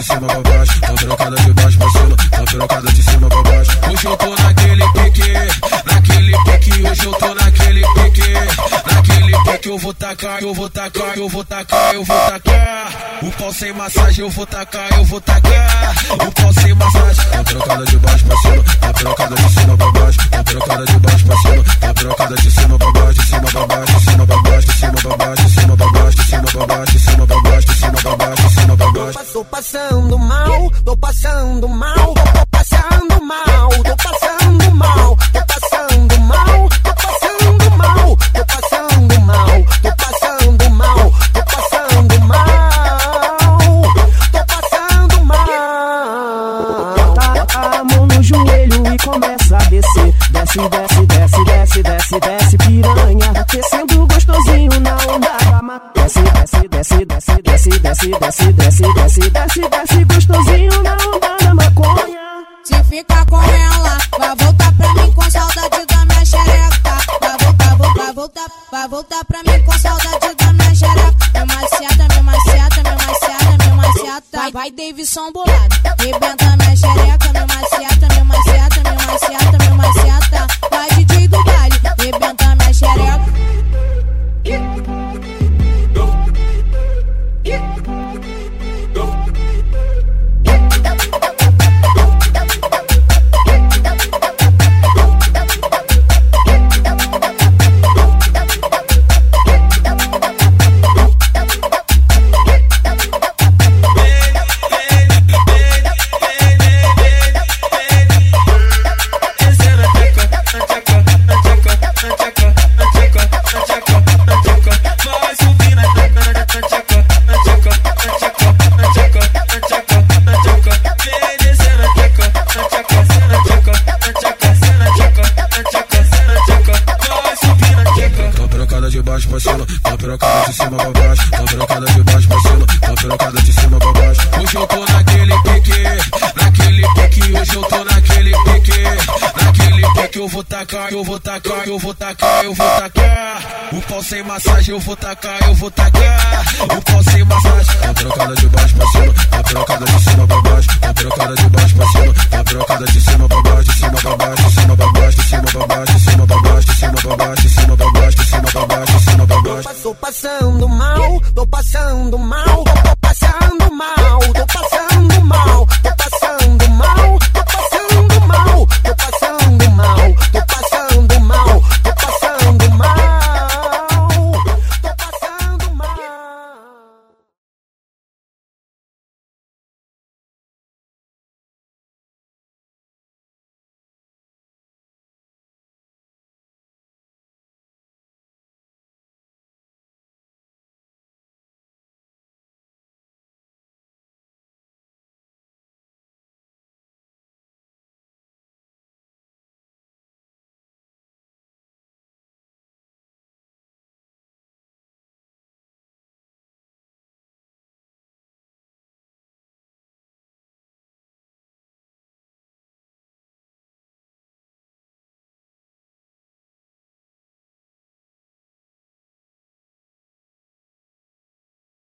de cima pra baixo, uma pirocada de baixo pra cima, uma pirocada de cima pra baixo. Hoje eu tô naquele pique, naquele pique, hoje eu tô naquele pique, naquele pique. Eu vou tacar, eu vou tacar, eu vou tacar, eu vou tacar. O pau sem massagem, eu vou tacar, eu vou tacar. O pau sem massagem, uma pirocada de baixo pra cima, uma pirocada de cima pra baixo, uma pirocada de baixo pra cima, uma pirocada de cima. Passando mal, tô passando mal, tô passando mal, tô passando mal, tô passando mal, tô passando mal, tô passando mal, tô passando mal, tô passando mal, tô passando mal. Bota a mão no joelho e começa a descer. Desce, desce, desce, desce, desce, desce, piranha. desce, desce, desce, desce, desce, desce, desce, gostosinho na onda da maconha. Se fica com ela, vai voltar pra mim com saudade da minha xereca. Vai voltar, voltar, vai voltar, vai voltar pra mim com saudade da minha xereca. Minha maciata, minha maciata, minha maciata, minha maciata. Vai, vai, Davidson bolado. Rebenta minha xereca, minha maciata, minha maciata, minha maciata, minha maciata. Baixo pra cima, tá pirocada de cima pra baixo, tá pirocada de baixo pra cima, tá pirocada de cima pra baixo. Hoje eu tô naquele pique, naquele pique, hoje eu tô naquele pique, naquele pique eu vou tacar, eu vou tacar, eu vou tacar, eu vou tacar. O pau sem massagem eu vou tacar, eu vou tacar. O pau sem massagem, tá pirocada de baixo pra cima, tá pirocada de cima pra baixo, tá pirocada de baixo pra cima, tá pirocada de cima pra baixo, de cima pra baixo, de cima pra baixo, de cima pra baixo, de cima pra baixo, de cima pra baixo, de cima pra baixo, passando mal, tô passando mal, tô passando mal, tô passando mal.